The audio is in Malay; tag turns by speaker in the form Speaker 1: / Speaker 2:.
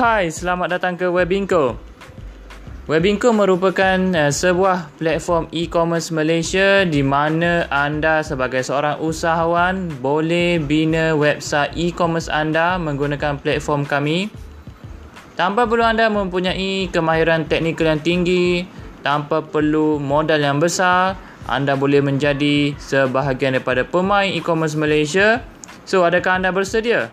Speaker 1: Hai, selamat datang ke Webinko. Webinko merupakan uh, sebuah platform e-commerce Malaysia di mana anda sebagai seorang usahawan boleh bina website e-commerce anda menggunakan platform kami. Tanpa perlu anda mempunyai kemahiran teknikal yang tinggi, tanpa perlu modal yang besar, anda boleh menjadi sebahagian daripada pemain e-commerce Malaysia. So, adakah anda bersedia?